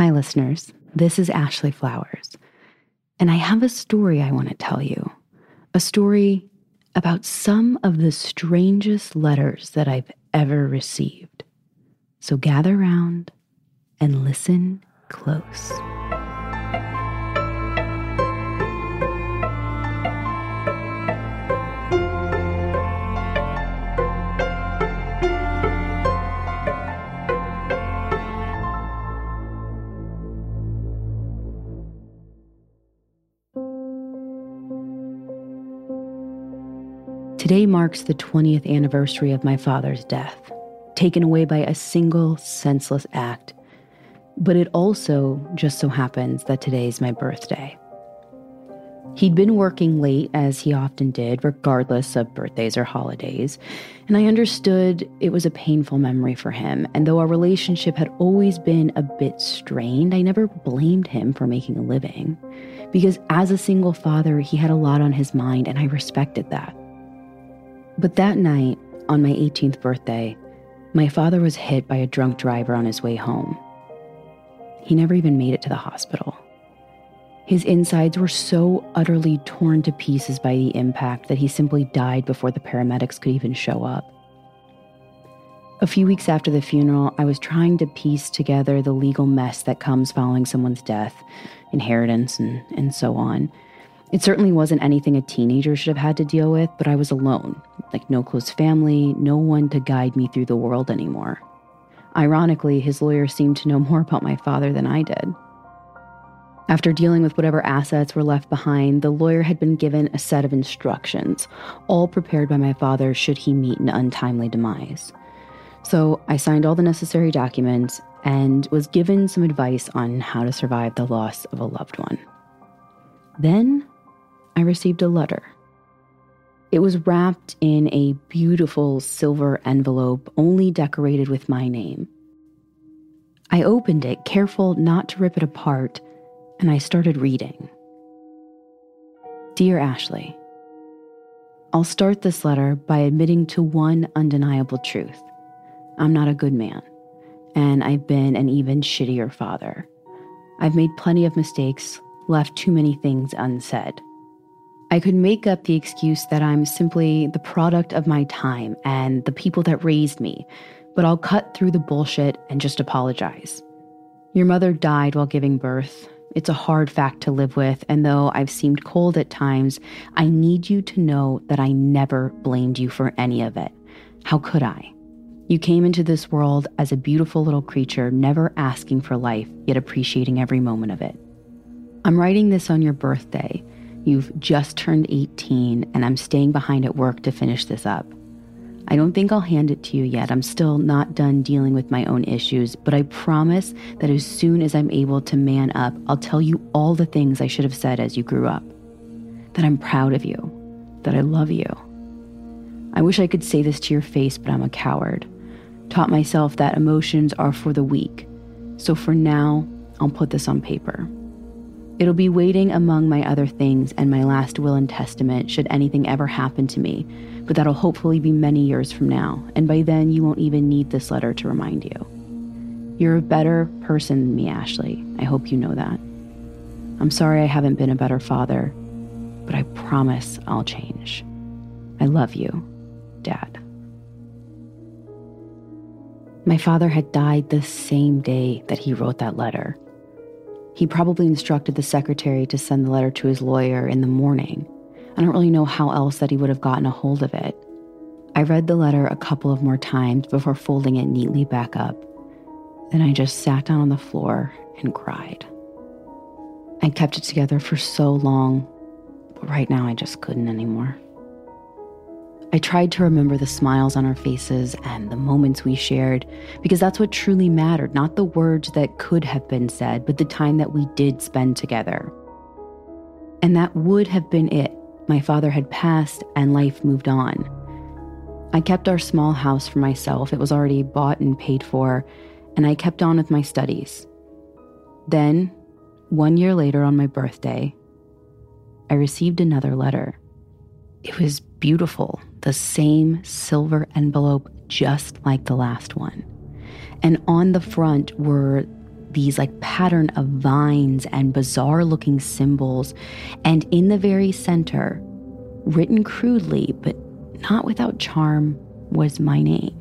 Hi, listeners. This is Ashley Flowers, and I have a story I want to tell you. A story about some of the strangest letters that I've ever received. So gather round and listen close. Today marks the 20th anniversary of my father's death, taken away by a single senseless act. But it also just so happens that today is my birthday. He'd been working late, as he often did, regardless of birthdays or holidays, and I understood it was a painful memory for him. And though our relationship had always been a bit strained, I never blamed him for making a living. Because as a single father, he had a lot on his mind, and I respected that. But that night, on my 18th birthday, my father was hit by a drunk driver on his way home. He never even made it to the hospital. His insides were so utterly torn to pieces by the impact that he simply died before the paramedics could even show up. A few weeks after the funeral, I was trying to piece together the legal mess that comes following someone's death, inheritance, and, and so on. It certainly wasn't anything a teenager should have had to deal with, but I was alone like no close family, no one to guide me through the world anymore. Ironically, his lawyer seemed to know more about my father than I did. After dealing with whatever assets were left behind, the lawyer had been given a set of instructions, all prepared by my father should he meet an untimely demise. So I signed all the necessary documents and was given some advice on how to survive the loss of a loved one. Then I received a letter. It was wrapped in a beautiful silver envelope, only decorated with my name. I opened it, careful not to rip it apart, and I started reading. Dear Ashley, I'll start this letter by admitting to one undeniable truth I'm not a good man, and I've been an even shittier father. I've made plenty of mistakes, left too many things unsaid. I could make up the excuse that I'm simply the product of my time and the people that raised me, but I'll cut through the bullshit and just apologize. Your mother died while giving birth. It's a hard fact to live with, and though I've seemed cold at times, I need you to know that I never blamed you for any of it. How could I? You came into this world as a beautiful little creature, never asking for life, yet appreciating every moment of it. I'm writing this on your birthday You've just turned 18, and I'm staying behind at work to finish this up. I don't think I'll hand it to you yet. I'm still not done dealing with my own issues, but I promise that as soon as I'm able to man up, I'll tell you all the things I should have said as you grew up. That I'm proud of you, that I love you. I wish I could say this to your face, but I'm a coward. Taught myself that emotions are for the weak. So for now, I'll put this on paper. It'll be waiting among my other things and my last will and testament should anything ever happen to me, but that'll hopefully be many years from now, and by then you won't even need this letter to remind you. You're a better person than me, Ashley. I hope you know that. I'm sorry I haven't been a better father, but I promise I'll change. I love you, Dad. My father had died the same day that he wrote that letter. He probably instructed the secretary to send the letter to his lawyer in the morning. I don't really know how else that he would have gotten a hold of it. I read the letter a couple of more times before folding it neatly back up. Then I just sat down on the floor and cried. I kept it together for so long, but right now I just couldn't anymore. I tried to remember the smiles on our faces and the moments we shared, because that's what truly mattered, not the words that could have been said, but the time that we did spend together. And that would have been it. My father had passed and life moved on. I kept our small house for myself. It was already bought and paid for, and I kept on with my studies. Then, one year later on my birthday, I received another letter. It was beautiful the same silver envelope just like the last one. And on the front were these like pattern of vines and bizarre looking symbols. And in the very center, written crudely, but not without charm, was my name.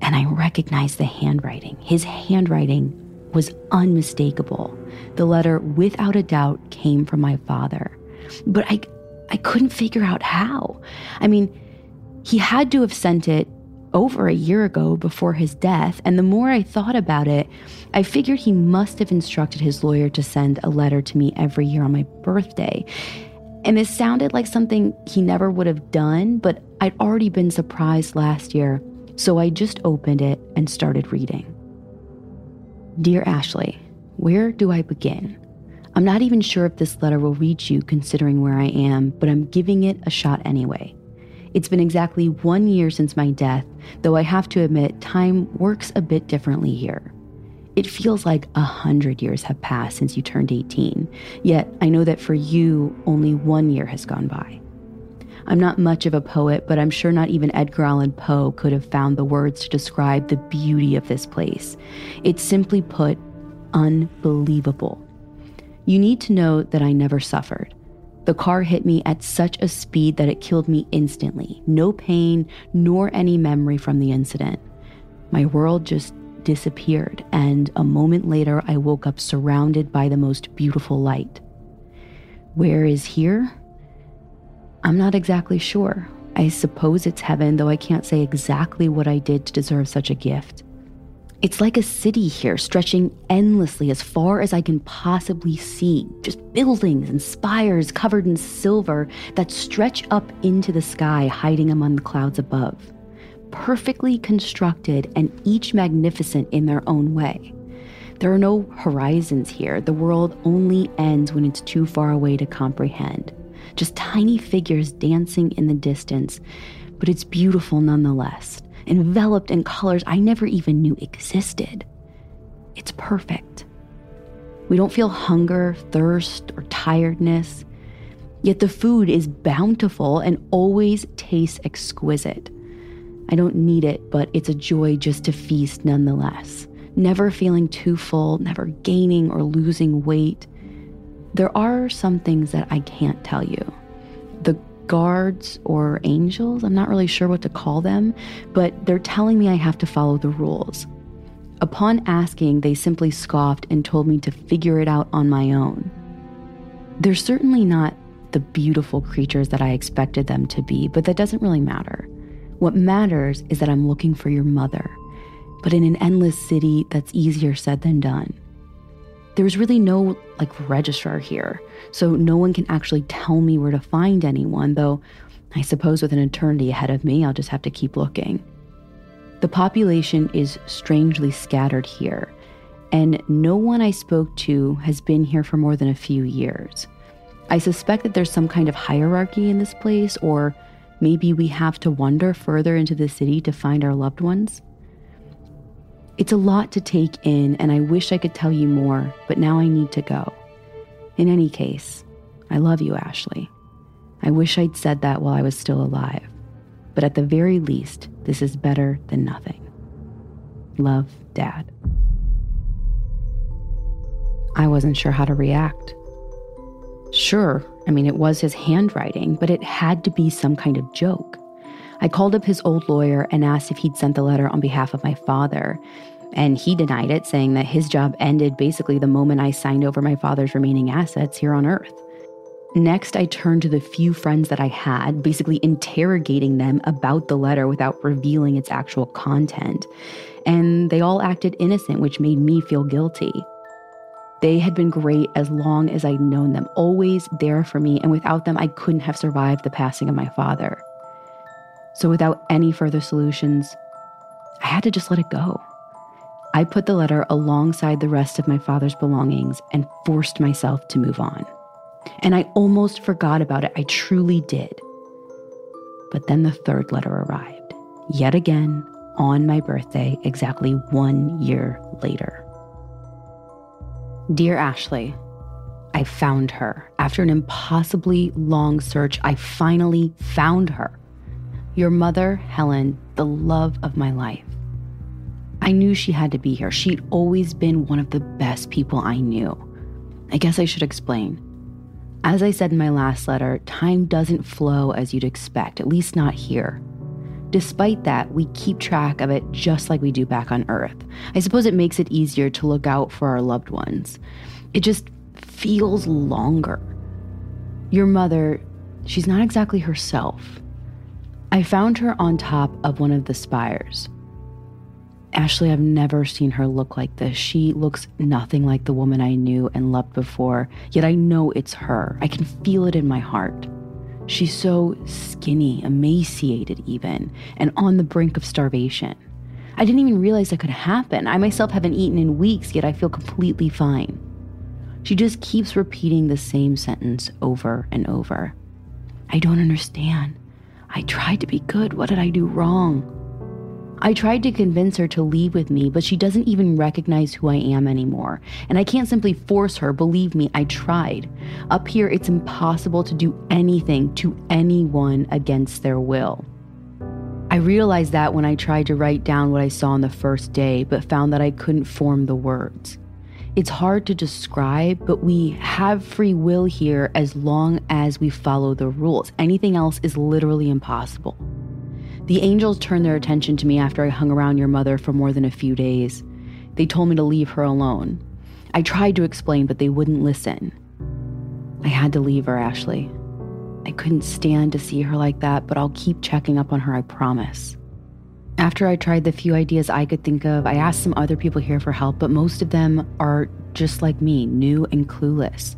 And I recognized the handwriting. His handwriting was unmistakable. The letter, without a doubt, came from my father. But I, I couldn't figure out how. I mean, he had to have sent it over a year ago before his death, and the more I thought about it, I figured he must have instructed his lawyer to send a letter to me every year on my birthday. And this sounded like something he never would have done, but I'd already been surprised last year, so I just opened it and started reading. Dear Ashley, where do I begin? I'm not even sure if this letter will reach you considering where I am, but I'm giving it a shot anyway. It's been exactly one year since my death, though I have to admit, time works a bit differently here. It feels like a hundred years have passed since you turned 18, yet I know that for you, only one year has gone by. I'm not much of a poet, but I'm sure not even Edgar Allan Poe could have found the words to describe the beauty of this place. It's simply put, unbelievable. You need to know that I never suffered. The car hit me at such a speed that it killed me instantly. No pain, nor any memory from the incident. My world just disappeared, and a moment later, I woke up surrounded by the most beautiful light. Where is here? I'm not exactly sure. I suppose it's heaven, though I can't say exactly what I did to deserve such a gift. It's like a city here, stretching endlessly as far as I can possibly see. Just buildings and spires covered in silver that stretch up into the sky, hiding among the clouds above. Perfectly constructed and each magnificent in their own way. There are no horizons here. The world only ends when it's too far away to comprehend. Just tiny figures dancing in the distance, but it's beautiful nonetheless enveloped in colors I never even knew existed. It's perfect. We don't feel hunger, thirst, or tiredness. Yet the food is bountiful and always tastes exquisite. I don't need it, but it's a joy just to feast nonetheless. Never feeling too full, never gaining or losing weight. There are some things that I can't tell you. The guards or angels. I'm not really sure what to call them, but they're telling me I have to follow the rules. Upon asking, they simply scoffed and told me to figure it out on my own. They're certainly not the beautiful creatures that I expected them to be, but that doesn't really matter. What matters is that I'm looking for your mother, but in an endless city, that's easier said than done there was really no like registrar here, so no one can actually tell me where to find anyone, though I suppose with an eternity ahead of me, I'll just have to keep looking. The population is strangely scattered here, and no one I spoke to has been here for more than a few years. I suspect that there's some kind of hierarchy in this place, or maybe we have to wander further into the city to find our loved ones. It's a lot to take in, and I wish I could tell you more, but now I need to go. In any case, I love you, Ashley. I wish I'd said that while I was still alive, but at the very least, this is better than nothing. Love, Dad. I wasn't sure how to react. Sure, I mean, it was his handwriting, but it had to be some kind of joke. I called up his old lawyer and asked if he'd sent the letter on behalf of my father. And he denied it, saying that his job ended basically the moment I signed over my father's remaining assets here on Earth. Next, I turned to the few friends that I had, basically interrogating them about the letter without revealing its actual content. And they all acted innocent, which made me feel guilty. They had been great as long as I'd known them, always there for me, and without them, I couldn't have survived the passing of my father. So, without any further solutions, I had to just let it go. I put the letter alongside the rest of my father's belongings and forced myself to move on. And I almost forgot about it. I truly did. But then the third letter arrived, yet again on my birthday, exactly one year later. Dear Ashley, I found her. After an impossibly long search, I finally found her. Your mother, Helen, the love of my life. I knew she had to be here. She'd always been one of the best people I knew. I guess I should explain. As I said in my last letter, time doesn't flow as you'd expect, at least not here. Despite that, we keep track of it just like we do back on Earth. I suppose it makes it easier to look out for our loved ones. It just feels longer. Your mother, she's not exactly herself. I found her on top of one of the spires. Ashley, I've never seen her look like this. She looks nothing like the woman I knew and loved before, yet I know it's her. I can feel it in my heart. She's so skinny, emaciated, even, and on the brink of starvation. I didn't even realize that could happen. I myself haven't eaten in weeks, yet I feel completely fine. She just keeps repeating the same sentence over and over. I don't understand. I tried to be good. What did I do wrong? I tried to convince her to leave with me, but she doesn't even recognize who I am anymore. And I can't simply force her. Believe me, I tried. Up here, it's impossible to do anything to anyone against their will. I realized that when I tried to write down what I saw on the first day, but found that I couldn't form the words. It's hard to describe, but we have free will here as long as we follow the rules. Anything else is literally impossible. The angels turned their attention to me after I hung around your mother for more than a few days. They told me to leave her alone. I tried to explain, but they wouldn't listen. I had to leave her, Ashley. I couldn't stand to see her like that, but I'll keep checking up on her, I promise. After I tried the few ideas I could think of, I asked some other people here for help, but most of them are just like me, new and clueless.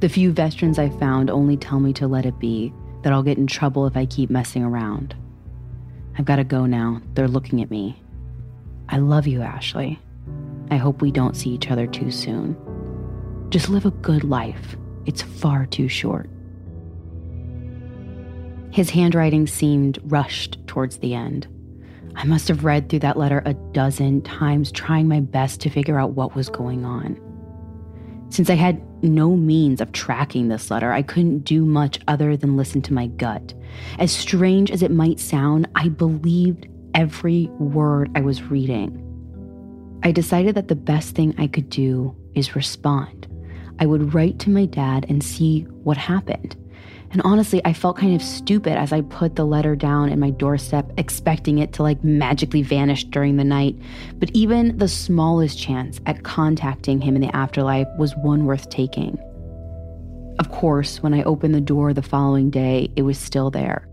The few veterans I found only tell me to let it be, that I'll get in trouble if I keep messing around. I've got to go now. They're looking at me. I love you, Ashley. I hope we don't see each other too soon. Just live a good life. It's far too short. His handwriting seemed rushed towards the end. I must have read through that letter a dozen times, trying my best to figure out what was going on. Since I had no means of tracking this letter, I couldn't do much other than listen to my gut. As strange as it might sound, I believed every word I was reading. I decided that the best thing I could do is respond. I would write to my dad and see what happened. And honestly, I felt kind of stupid as I put the letter down in my doorstep, expecting it to like magically vanish during the night. But even the smallest chance at contacting him in the afterlife was one worth taking. Of course, when I opened the door the following day, it was still there.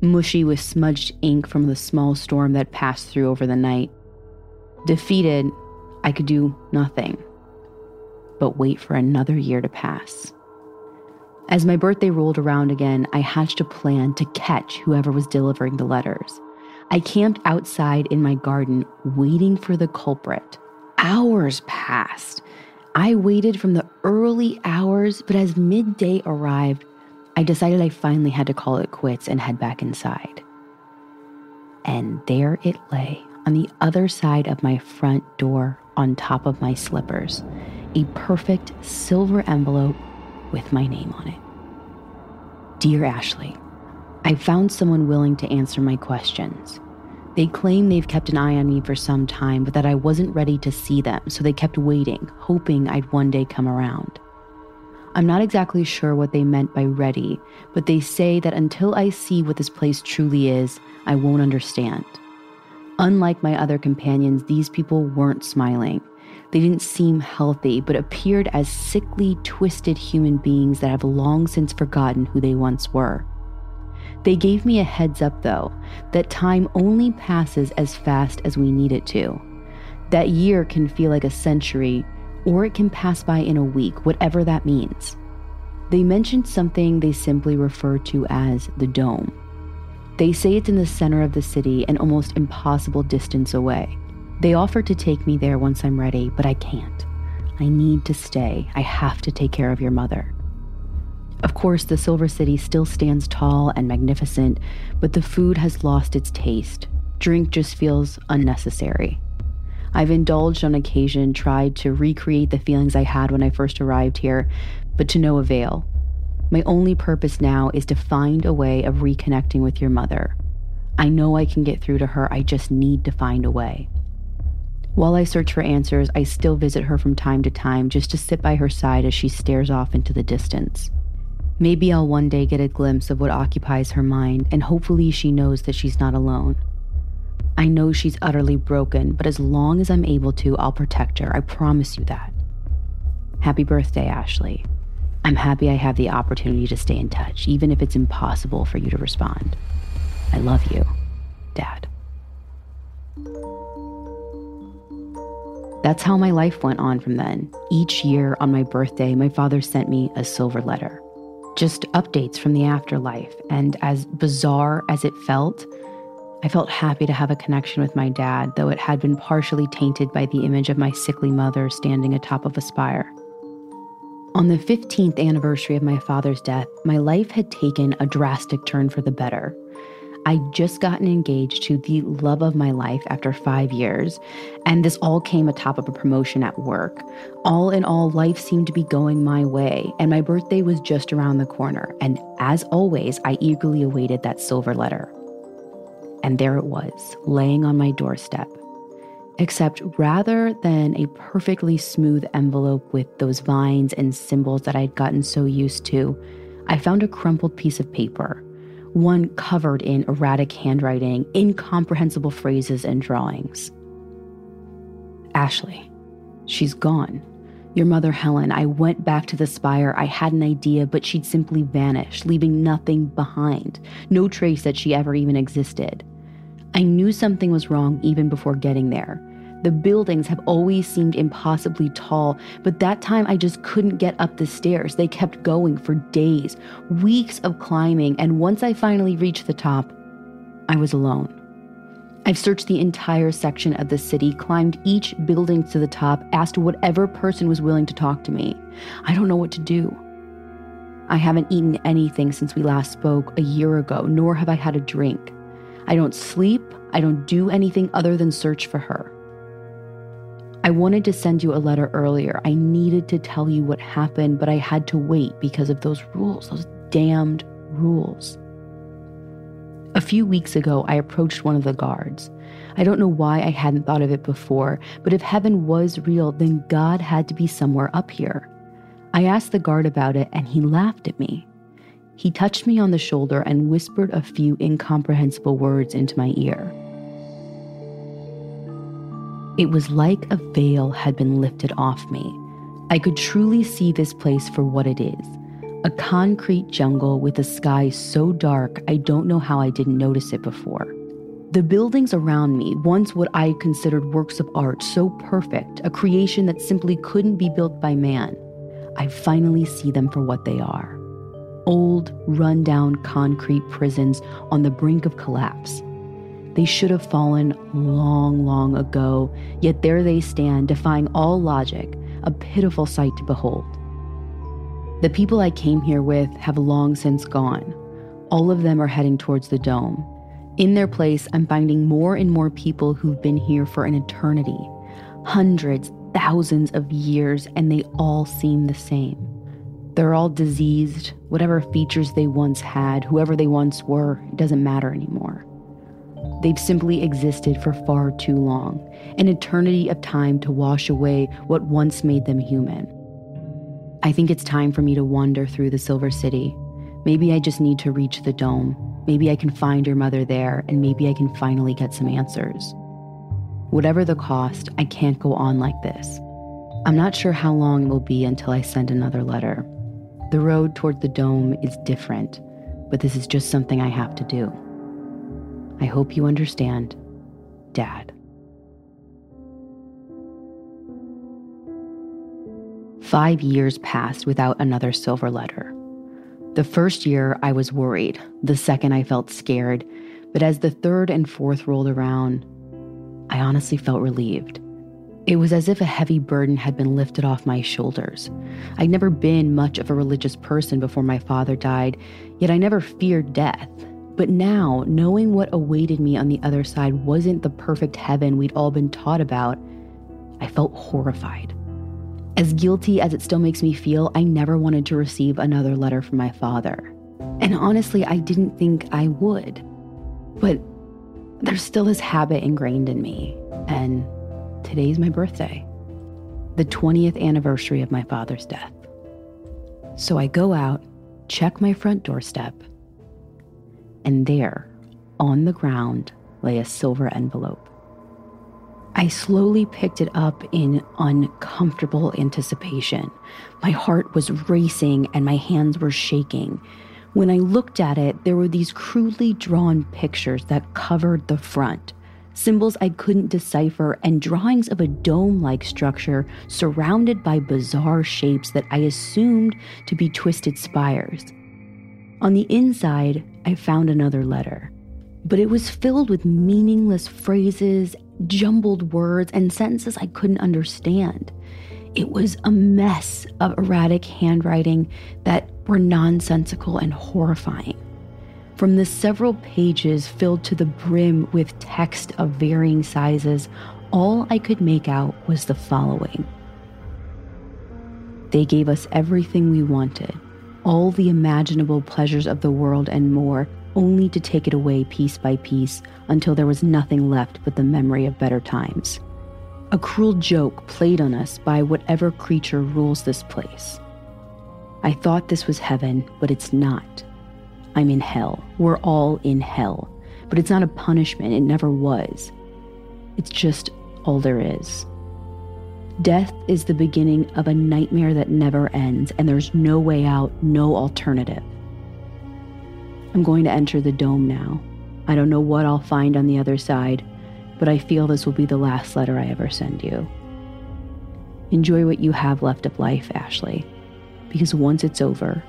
Mushy with smudged ink from the small storm that passed through over the night. Defeated, I could do nothing but wait for another year to pass. As my birthday rolled around again, I hatched a plan to catch whoever was delivering the letters. I camped outside in my garden, waiting for the culprit. Hours passed. I waited from the early hours, but as midday arrived, I decided I finally had to call it quits and head back inside. And there it lay on the other side of my front door on top of my slippers a perfect silver envelope with my name on it. Dear Ashley, I found someone willing to answer my questions. They claim they've kept an eye on me for some time, but that I wasn't ready to see them, so they kept waiting, hoping I'd one day come around. I'm not exactly sure what they meant by ready, but they say that until I see what this place truly is, I won't understand. Unlike my other companions, these people weren't smiling. They didn't seem healthy, but appeared as sickly, twisted human beings that have long since forgotten who they once were. They gave me a heads up, though, that time only passes as fast as we need it to. That year can feel like a century, or it can pass by in a week, whatever that means. They mentioned something they simply refer to as the dome. They say it's in the center of the city and almost impossible distance away. They offered to take me there once I'm ready, but I can't. I need to stay. I have to take care of your mother. Of course, the Silver City still stands tall and magnificent, but the food has lost its taste. Drink just feels unnecessary. I've indulged on occasion, tried to recreate the feelings I had when I first arrived here, but to no avail. My only purpose now is to find a way of reconnecting with your mother. I know I can get through to her, I just need to find a way. While I search for answers, I still visit her from time to time just to sit by her side as she stares off into the distance. Maybe I'll one day get a glimpse of what occupies her mind, and hopefully she knows that she's not alone. I know she's utterly broken, but as long as I'm able to, I'll protect her. I promise you that. Happy birthday, Ashley. I'm happy I have the opportunity to stay in touch, even if it's impossible for you to respond. I love you, Dad. That's how my life went on from then. Each year on my birthday, my father sent me a silver letter. Just updates from the afterlife. And as bizarre as it felt, I felt happy to have a connection with my dad, though it had been partially tainted by the image of my sickly mother standing atop of a spire. On the 15th anniversary of my father's death, my life had taken a drastic turn for the better. I'd just gotten engaged to the love of my life after five years, and this all came atop of a promotion at work. All in all, life seemed to be going my way, and my birthday was just around the corner. And as always, I eagerly awaited that silver letter. And there it was, laying on my doorstep except rather than a perfectly smooth envelope with those vines and symbols that I'd gotten so used to, I found a crumpled piece of paper, one covered in erratic handwriting, incomprehensible phrases, and drawings. Ashley, she's gone. Your mother, Helen, I went back to the spire. I had an idea, but she'd simply vanished, leaving nothing behind. No trace that she ever even existed. I knew something was wrong even before getting there. The buildings have always seemed impossibly tall, but that time I just couldn't get up the stairs. They kept going for days, weeks of climbing, and once I finally reached the top, I was alone. I've searched the entire section of the city, climbed each building to the top, asked whatever person was willing to talk to me. I don't know what to do. I haven't eaten anything since we last spoke a year ago, nor have I had a drink. I don't sleep. I don't do anything other than search for her. I wanted to send you a letter earlier. I needed to tell you what happened, but I had to wait because of those rules, those damned rules. A few weeks ago, I approached one of the guards. I don't know why I hadn't thought of it before, but if heaven was real, then God had to be somewhere up here. I asked the guard about it, and he laughed at me. He touched me on the shoulder and whispered a few incomprehensible words into my ear. It was like a veil had been lifted off me. I could truly see this place for what it is a concrete jungle with a sky so dark I don't know how I didn't notice it before. The buildings around me, once what I considered works of art, so perfect, a creation that simply couldn't be built by man, I finally see them for what they are old, run-down concrete prisons on the brink of collapse. They should have fallen long, long ago, yet there they stand, defying all logic, a pitiful sight to behold. The people I came here with have long since gone. All of them are heading towards the dome. In their place, I'm finding more and more people who've been here for an eternity hundreds, thousands of years, and they all seem the same. They're all diseased. Whatever features they once had, whoever they once were, it doesn't matter anymore. They've simply existed for far too long, an eternity of time to wash away what once made them human. I think it's time for me to wander through the Silver City. Maybe I just need to reach the dome. Maybe I can find your mother there, and maybe I can finally get some answers. Whatever the cost, I can't go on like this. I'm not sure how long it will be until I send another letter. The road toward the dome is different, but this is just something I have to do. I hope you understand, Dad. Five years passed without another silver letter. The first year, I was worried. The second, I felt scared. But as the third and fourth rolled around, I honestly felt relieved. It was as if a heavy burden had been lifted off my shoulders. I'd never been much of a religious person before my father died, yet I never feared death. But now, knowing what awaited me on the other side wasn't the perfect heaven we'd all been taught about, I felt horrified. As guilty as it still makes me feel, I never wanted to receive another letter from my father. And honestly, I didn't think I would. But there's still this habit ingrained in me, and today's my birthday, the 20th anniversary of my father's death. So I go out, check my front doorstep, and there, on the ground, lay a silver envelope. I slowly picked it up in uncomfortable anticipation. My heart was racing and my hands were shaking. When I looked at it, there were these crudely drawn pictures that covered the front, symbols I couldn't decipher, and drawings of a dome like structure surrounded by bizarre shapes that I assumed to be twisted spires. On the inside, I found another letter, but it was filled with meaningless phrases jumbled words and sentences I couldn't understand. It was a mess of erratic handwriting that were nonsensical and horrifying. From the several pages filled to the brim with text of varying sizes, all I could make out was the following They gave us everything we wanted, all the imaginable pleasures of the world and more, only to take it away piece by piece until there was nothing left but the memory of better times. A cruel joke played on us by whatever creature rules this place. I thought this was heaven, but it's not. I'm in hell. We're all in hell. But it's not a punishment, it never was. It's just all there is. Death is the beginning of a nightmare that never ends, and there's no way out, no alternative. I'm going to enter the dome now. I don't know what I'll find on the other side, but I feel this will be the last letter I ever send you. Enjoy what you have left of life, Ashley, because once it's over,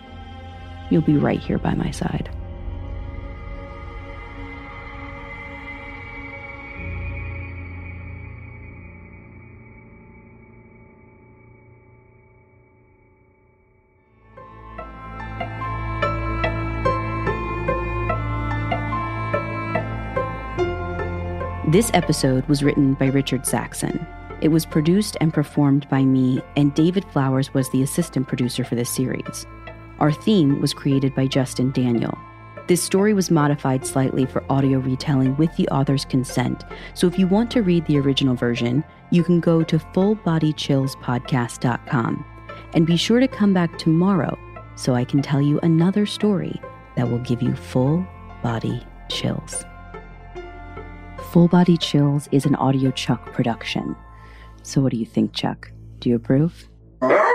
you'll be right here by my side. This episode was written by Richard Saxon. It was produced and performed by me, and David Flowers was the assistant producer for this series. Our theme was created by Justin Daniel. This story was modified slightly for audio retelling with the author's consent, so if you want to read the original version, you can go to fullbodychillspodcast.com. And be sure to come back tomorrow so I can tell you another story that will give you full body chills. Full Body Chills is an Audio Chuck production. So, what do you think, Chuck? Do you approve?